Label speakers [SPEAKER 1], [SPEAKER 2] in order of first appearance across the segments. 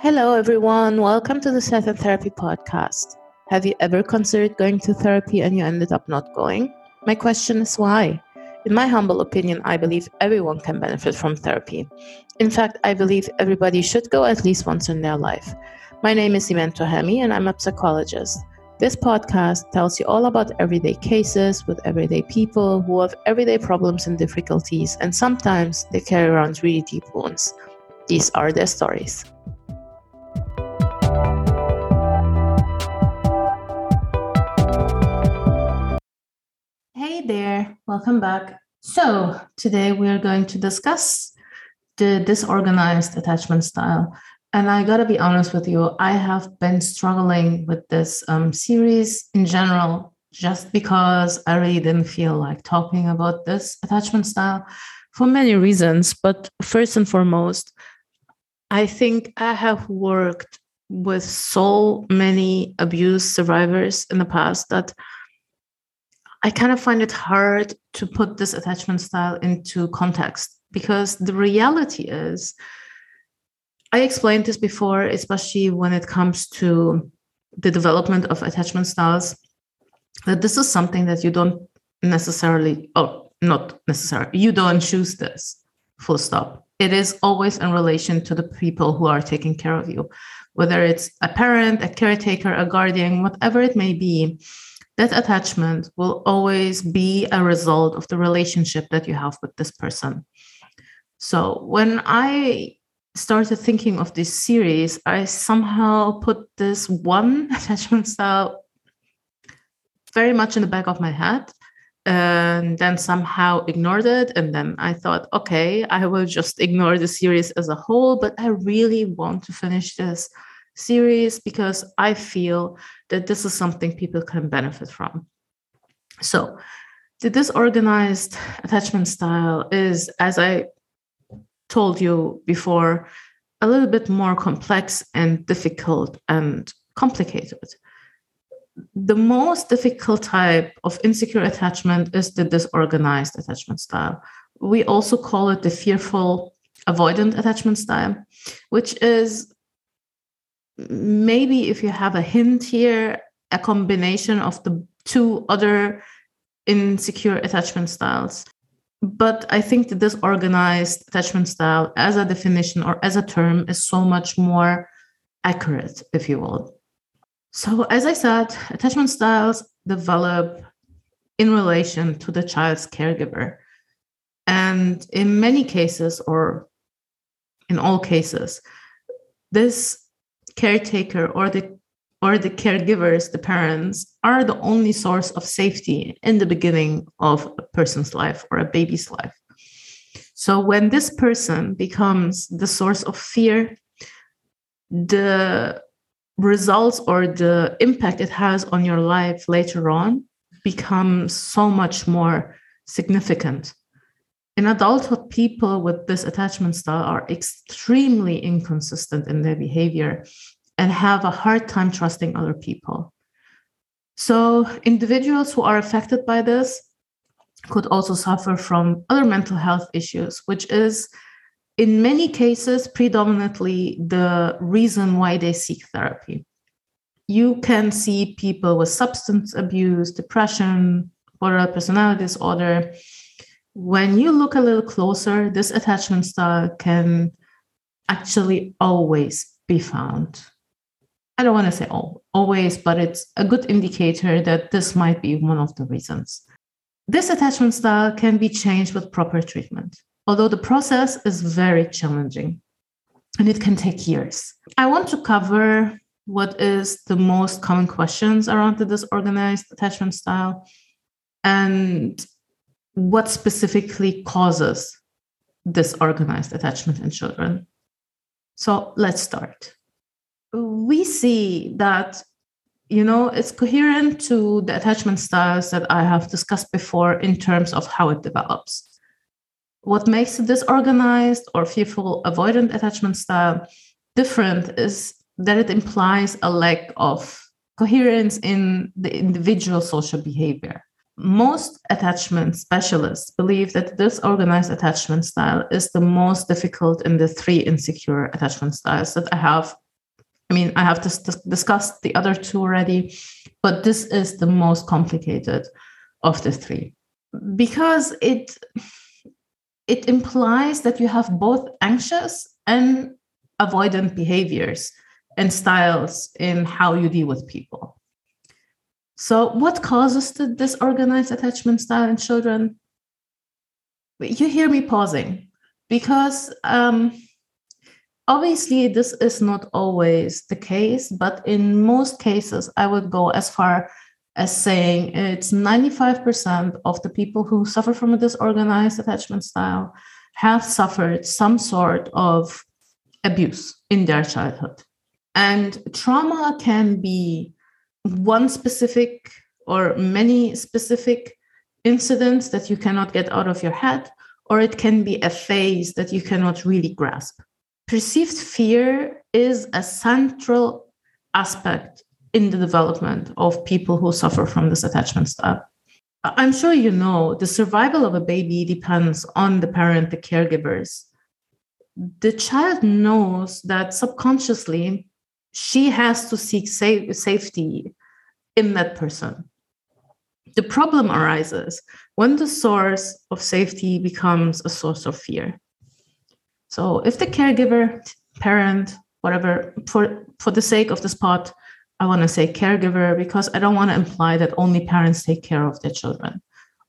[SPEAKER 1] Hello, everyone. Welcome to the Set and Therapy podcast. Have you ever considered going to therapy and you ended up not going? My question is why? In my humble opinion, I believe everyone can benefit from therapy. In fact, I believe everybody should go at least once in their life. My name is Iman Tohemi and I'm a psychologist. This podcast tells you all about everyday cases with everyday people who have everyday problems and difficulties, and sometimes they carry around really deep wounds. These are their stories. Hey there, welcome back. So, today we are going to discuss the disorganized attachment style. And I gotta be honest with you, I have been struggling with this um, series in general just because I really didn't feel like talking about this attachment style for many reasons. But first and foremost, I think I have worked with so many abuse survivors in the past that I kind of find it hard to put this attachment style into context because the reality is, I explained this before, especially when it comes to the development of attachment styles, that this is something that you don't necessarily, oh, not necessarily, you don't choose this, full stop. It is always in relation to the people who are taking care of you, whether it's a parent, a caretaker, a guardian, whatever it may be that attachment will always be a result of the relationship that you have with this person. So when I started thinking of this series, I somehow put this one attachment style very much in the back of my head and then somehow ignored it. And then I thought, okay, I will just ignore the series as a whole, but I really want to finish this series because I feel that this is something people can benefit from. So, the disorganized attachment style is, as I told you before, a little bit more complex and difficult and complicated. The most difficult type of insecure attachment is the disorganized attachment style. We also call it the fearful avoidant attachment style, which is maybe if you have a hint here, a combination of the two other insecure attachment styles. But I think that disorganized attachment style, as a definition or as a term, is so much more accurate, if you will. So, as I said, attachment styles develop in relation to the child's caregiver. And in many cases, or in all cases, this caretaker or the or the caregivers, the parents, are the only source of safety in the beginning of a person's life or a baby's life. So when this person becomes the source of fear, the results or the impact it has on your life later on becomes so much more significant. In adulthood, people with this attachment style are extremely inconsistent in their behavior and have a hard time trusting other people. So, individuals who are affected by this could also suffer from other mental health issues, which is in many cases predominantly the reason why they seek therapy. You can see people with substance abuse, depression, borderline personality disorder, when you look a little closer, this attachment style can actually always be found. I don't want to say always, but it's a good indicator that this might be one of the reasons. This attachment style can be changed with proper treatment, although the process is very challenging and it can take years. I want to cover what is the most common questions around the disorganized attachment style and what specifically causes disorganized attachment in children. So let's start. We see that you know it's coherent to the attachment styles that I have discussed before in terms of how it develops. What makes a disorganized or fearful avoidant attachment style different is that it implies a lack of coherence in the individual social behavior most attachment specialists believe that this organized attachment style is the most difficult in the three insecure attachment styles that I have I mean, I have to discuss the other two already, but this is the most complicated of the three because it it implies that you have both anxious and avoidant behaviors and styles in how you deal with people. So, what causes the disorganized attachment style in children? You hear me pausing because um, obviously this is not always the case, but in most cases, I would go as far as saying it's 95% of the people who suffer from a disorganized attachment style have suffered some sort of abuse in their childhood. And trauma can be one specific or many specific incidents that you cannot get out of your head, or it can be a phase that you cannot really grasp. Perceived fear is a central aspect in the development of people who suffer from this attachment style. I'm sure you know the survival of a baby depends on the parent, the caregivers. The child knows that subconsciously she has to seek safe, safety in that person. The problem arises when the source of safety becomes a source of fear. So, if the caregiver, parent, whatever, for, for the sake of the spot, I want to say caregiver because I don't want to imply that only parents take care of their children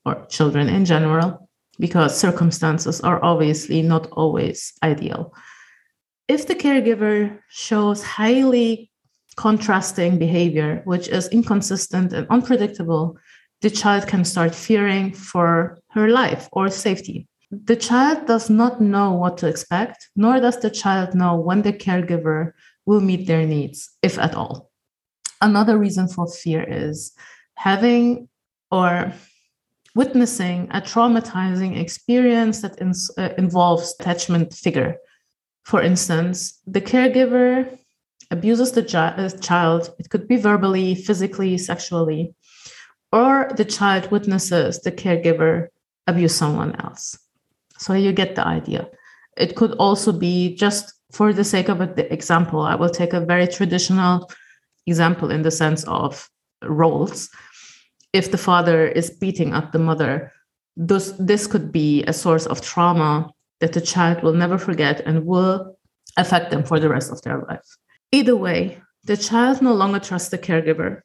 [SPEAKER 1] or children in general, because circumstances are obviously not always ideal. If the caregiver shows highly contrasting behavior, which is inconsistent and unpredictable, the child can start fearing for her life or safety. The child does not know what to expect, nor does the child know when the caregiver will meet their needs, if at all another reason for fear is having or witnessing a traumatizing experience that uh, involves attachment figure. For instance, the caregiver abuses the uh, child, it could be verbally, physically, sexually, or the child witnesses the caregiver abuse someone else. So you get the idea. It could also be just for the sake of the example, I will take a very traditional example in the sense of roles. If the father is beating up the mother, this, this could be a source of trauma that the child will never forget and will affect them for the rest of their life. Either way, the child no longer trusts the caregiver.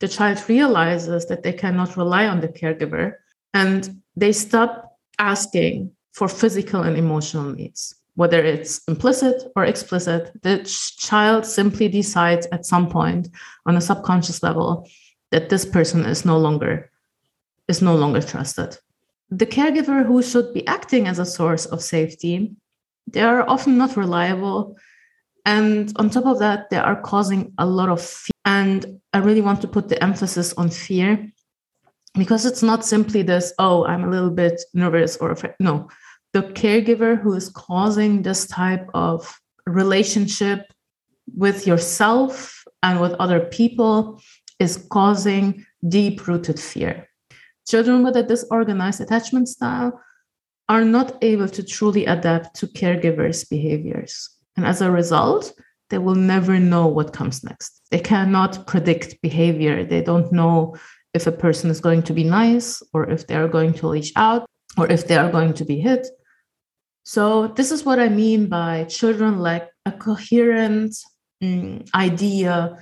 [SPEAKER 1] The child realizes that they cannot rely on the caregiver and they stop asking for physical and emotional needs whether it's implicit or explicit, the child simply decides at some point on a subconscious level that this person is no longer is no longer trusted. The caregiver who should be acting as a source of safety, they are often not reliable. And on top of that, they are causing a lot of fear. And I really want to put the emphasis on fear because it's not simply this, oh, I'm a little bit nervous or afraid. No, the caregiver who is causing this type of relationship with yourself and with other people is causing deep rooted fear. Children with a disorganized attachment style are not able to truly adapt to caregivers' behaviors. And as a result, they will never know what comes next. They cannot predict behavior. They don't know if a person is going to be nice or if they are going to reach out or if they are going to be hit. So, this is what I mean by children lack a coherent um, idea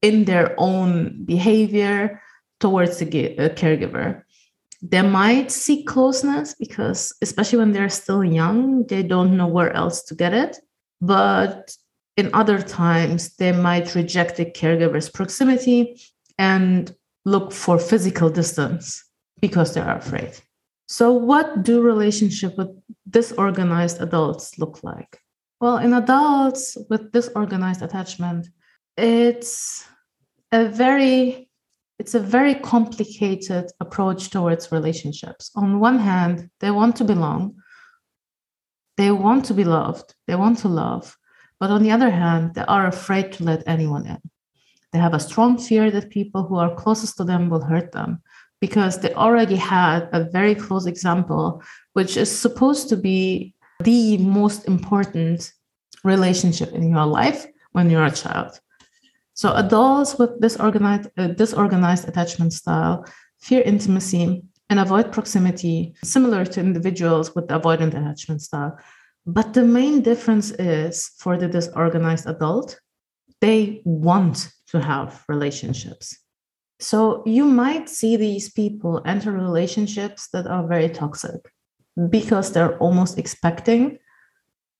[SPEAKER 1] in their own behavior towards the caregiver. They might seek closeness because, especially when they're still young, they don't know where else to get it. But in other times, they might reject the caregiver's proximity and look for physical distance because they're afraid. So, what do relationship with disorganized adults look like? Well, in adults with disorganized attachment, it's a very it's a very complicated approach towards relationships. On one hand, they want to belong, they want to be loved, they want to love, but on the other hand, they are afraid to let anyone in. They have a strong fear that people who are closest to them will hurt them because they already had a very close example, which is supposed to be the most important relationship in your life, when you're a child. So adults with disorganized, uh, disorganized attachment style fear intimacy and avoid proximity, similar to individuals with avoidant attachment style. But the main difference is for the disorganized adult, they want to have relationships. So you might see these people enter relationships that are very toxic because they're almost expecting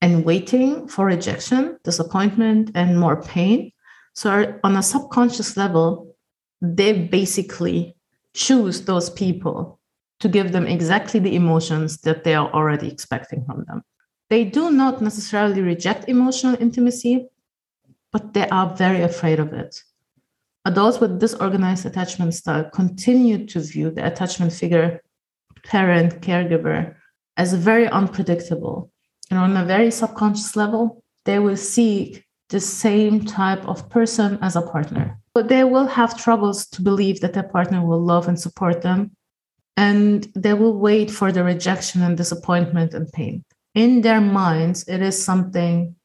[SPEAKER 1] and waiting for rejection, disappointment, and more pain. So, on a subconscious level, they basically choose those people to give them exactly the emotions that they are already expecting from them. They do not necessarily reject emotional intimacy, but they are very afraid of it. Adults with disorganized attachment style continue to view the attachment figure, parent, caregiver, as very unpredictable. And on a very subconscious level, they will seek the same type of person as a partner. But they will have troubles to believe that their partner will love and support them. And they will wait for the rejection and disappointment and pain. In their minds, it is something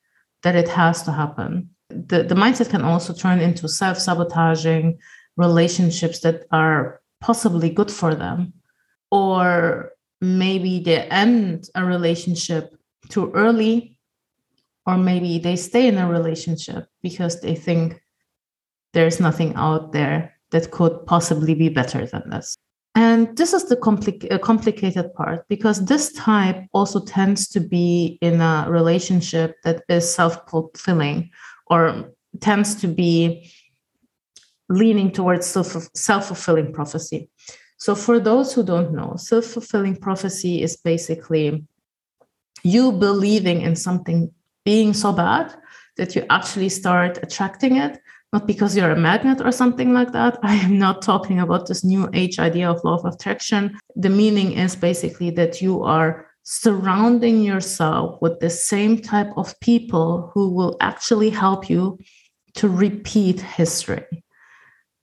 [SPEAKER 1] that it has to happen. The, the mindset can also turn into self sabotaging relationships that are possibly good for them or maybe they end a relationship too early or maybe they stay in a relationship because they think there's nothing out there that could possibly be better than this and this is the compli- uh, complicated part because this type also tends to be in a relationship that is self-fulfilling or tends to be leaning towards self- self-fulfilling prophecy. So, for those who don't know, self fulfilling prophecy is basically you believing in something being so bad that you actually start attracting it, not because you're a magnet or something like that. I am not talking about this new age idea of law of attraction. The meaning is basically that you are surrounding yourself with the same type of people who will actually help you to repeat history.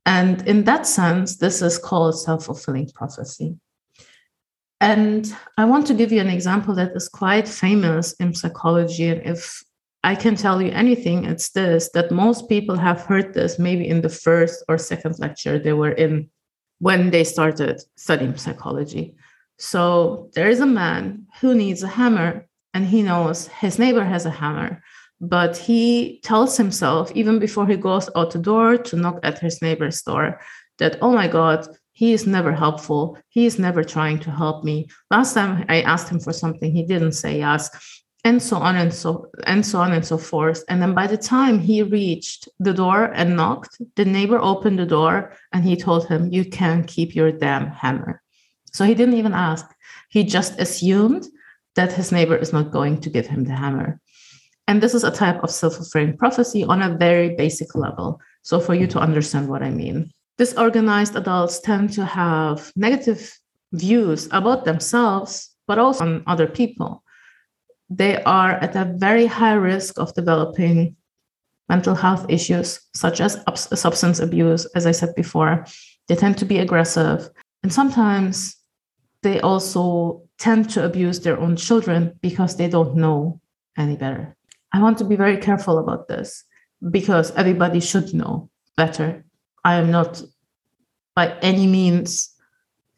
[SPEAKER 1] And in that sense, this is called self fulfilling prophecy. And I want to give you an example that is quite famous in psychology. And if I can tell you anything, it's this that most people have heard this maybe in the first or second lecture they were in when they started studying psychology. So there is a man who needs a hammer, and he knows his neighbor has a hammer but he tells himself even before he goes out the door to knock at his neighbor's door that oh my god he is never helpful. He is never trying to help me. Last time i asked him for something he didn't say yes and so on and so and so on and so forth. And then by the time he reached the door and knocked the neighbor opened the door and he told him you can keep your damn hammer. So he didn't even ask. He just assumed that his neighbor is not going to give him the hammer. And this is a type of self fulfilling prophecy on a very basic level. So, for you to understand what I mean, disorganized adults tend to have negative views about themselves, but also on other people. They are at a very high risk of developing mental health issues, such as substance abuse, as I said before. They tend to be aggressive. And sometimes they also tend to abuse their own children because they don't know any better. I want to be very careful about this because everybody should know better. I am not by any means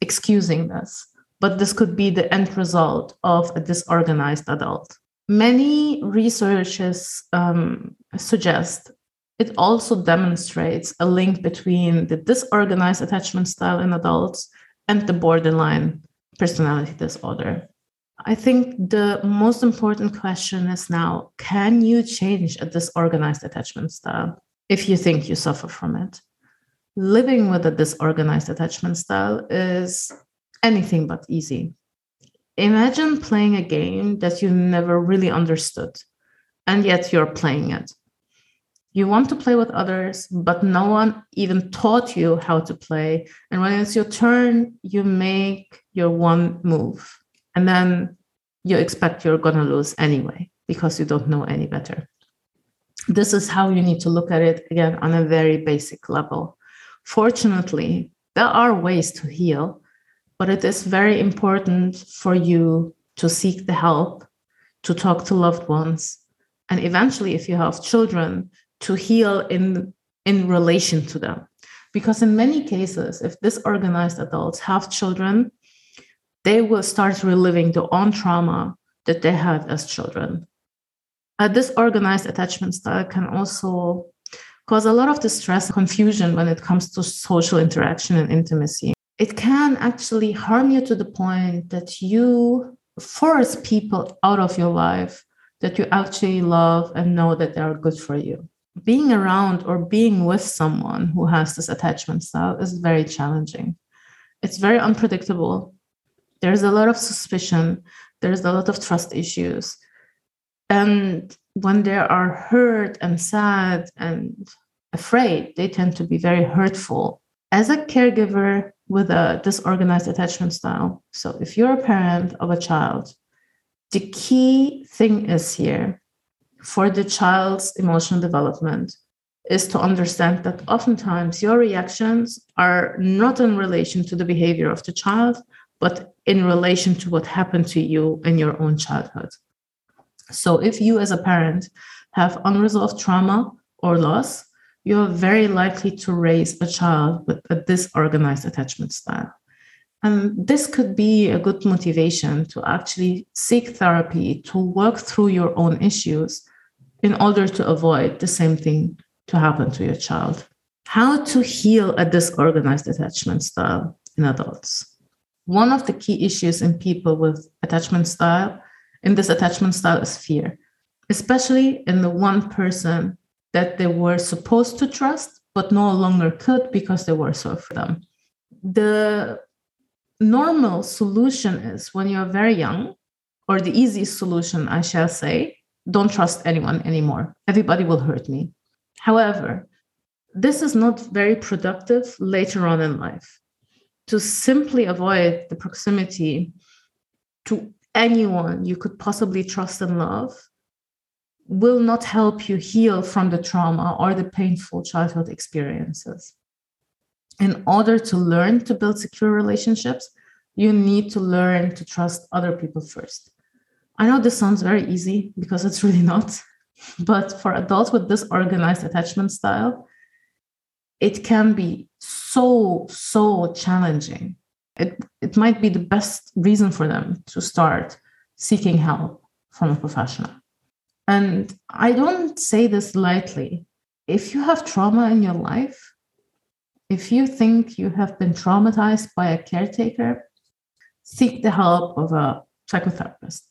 [SPEAKER 1] excusing this, but this could be the end result of a disorganized adult. Many researchers um, suggest it also demonstrates a link between the disorganized attachment style in adults and the borderline personality disorder. I think the most important question is now can you change a disorganized attachment style if you think you suffer from it? Living with a disorganized attachment style is anything but easy. Imagine playing a game that you never really understood, and yet you're playing it. You want to play with others, but no one even taught you how to play. And when it's your turn, you make your one move and then you expect you're going to lose anyway because you don't know any better. This is how you need to look at it again on a very basic level. Fortunately, there are ways to heal, but it is very important for you to seek the help, to talk to loved ones, and eventually, if you have children, to heal in in relation to them. Because in many cases if disorganized adults have children they will start reliving their own trauma that they had as children. A disorganized attachment style can also cause a lot of distress and confusion when it comes to social interaction and intimacy it can actually harm you to the point that you force people out of your life that you actually love and know that they are good for you. Being around or being with someone who has this attachment style is very challenging. It's very unpredictable. There's a lot of suspicion, there's a lot of trust issues. And when they are hurt and sad and afraid, they tend to be very hurtful. As a caregiver, with a disorganized attachment style. So, if you're a parent of a child, the key thing is here for the child's emotional development is to understand that oftentimes your reactions are not in relation to the behavior of the child, but in relation to what happened to you in your own childhood. So, if you as a parent have unresolved trauma or loss, you're very likely to raise a child with a disorganized attachment style. And this could be a good motivation to actually seek therapy to work through your own issues in order to avoid the same thing to happen to your child. How to heal a disorganized attachment style in adults. One of the key issues in people with attachment style, in this attachment style, is fear, especially in the one person that they were supposed to trust, but no longer could because they were so for them. The normal solution is when you're very young, or the easiest solution, I shall say, don't trust anyone anymore. Everybody will hurt me. However, this is not very productive later on in life. To simply avoid the proximity to anyone you could possibly trust and love will not help you heal from the trauma or the painful childhood experiences. In order to learn to build secure relationships, you need to learn to trust other people first. I know this sounds very easy because it's really not, but for adults with disorganized attachment style, it can be so, so challenging. It, it might be the best reason for them to start seeking help from a professional. And I don't say this lightly. If you have trauma in your life, if you think you have been traumatized by a caretaker, seek the help of a psychotherapist.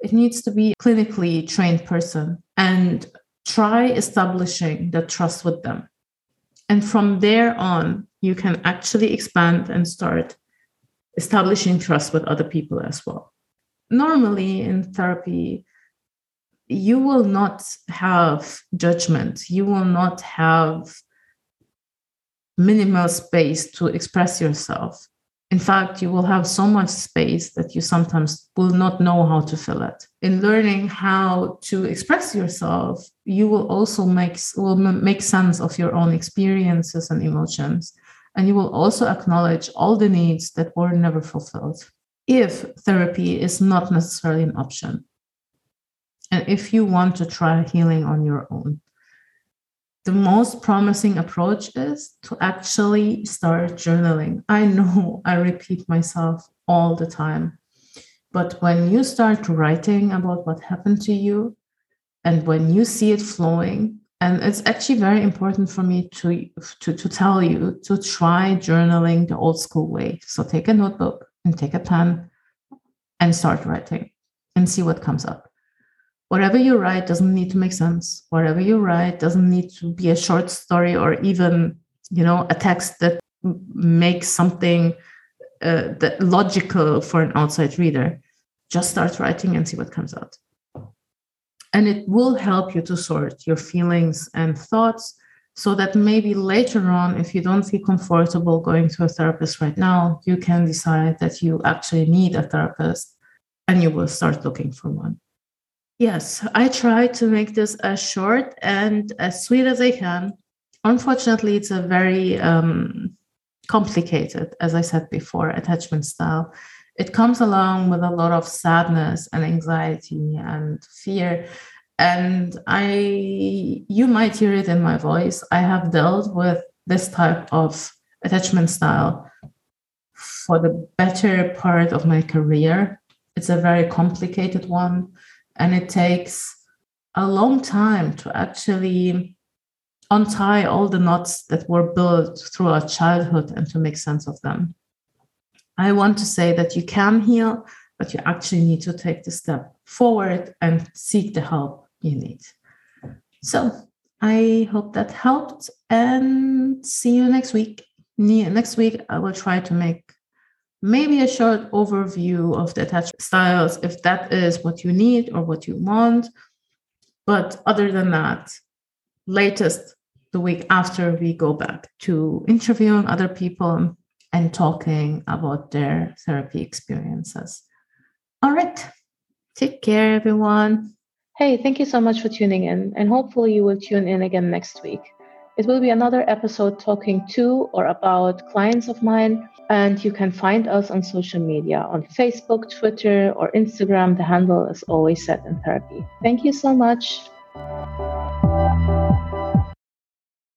[SPEAKER 1] It needs to be a clinically trained person and try establishing the trust with them. And from there on, you can actually expand and start establishing trust with other people as well. Normally in therapy, you will not have judgment. You will not have minimal space to express yourself. In fact you will have so much space that you sometimes will not know how to fill it. In learning how to express yourself you will also make will make sense of your own experiences and emotions and you will also acknowledge all the needs that were never fulfilled. If therapy is not necessarily an option and if you want to try healing on your own. The most promising approach is to actually start journaling. I know I repeat myself all the time, but when you start writing about what happened to you, and when you see it flowing, and it's actually very important for me to, to, to tell you to try journaling the old school way. So take a notebook and take a pen and start writing and see what comes up whatever you write doesn't need to make sense. Whatever you write doesn't need to be a short story or even you know a text that makes something uh, that logical for an outside reader. Just start writing and see what comes out. And it will help you to sort your feelings and thoughts so that maybe later on if you don't feel comfortable going to a therapist right now you can decide that you actually need a therapist and you will start looking for one Yes, I try to make this as short and as sweet as I can. Unfortunately, it's a very um, complicated, as I said before, attachment style. It comes along with a lot of sadness and anxiety and fear. and I, you might hear it in my voice. I have dealt with this type of attachment style for the better part of my career. It's a very complicated one, and it takes a long time to actually untie all the knots that were built throughout childhood and to make sense of them. I want to say that you can heal, but you actually need to take the step forward and seek the help you need. So I hope that helped and see you next week. Next week, I will try to make maybe a short overview of the attachment styles if that is what you need or what you want. But other than that, latest the week after we go back to interviewing other people and talking about their therapy experiences. All right. Take care, everyone.
[SPEAKER 2] Hey, thank you so much for tuning in, and hopefully, you will tune in again next week. It will be another episode talking to or about clients of mine, and you can find us on social media on Facebook, Twitter, or Instagram. The handle is always set in therapy. Thank you so much.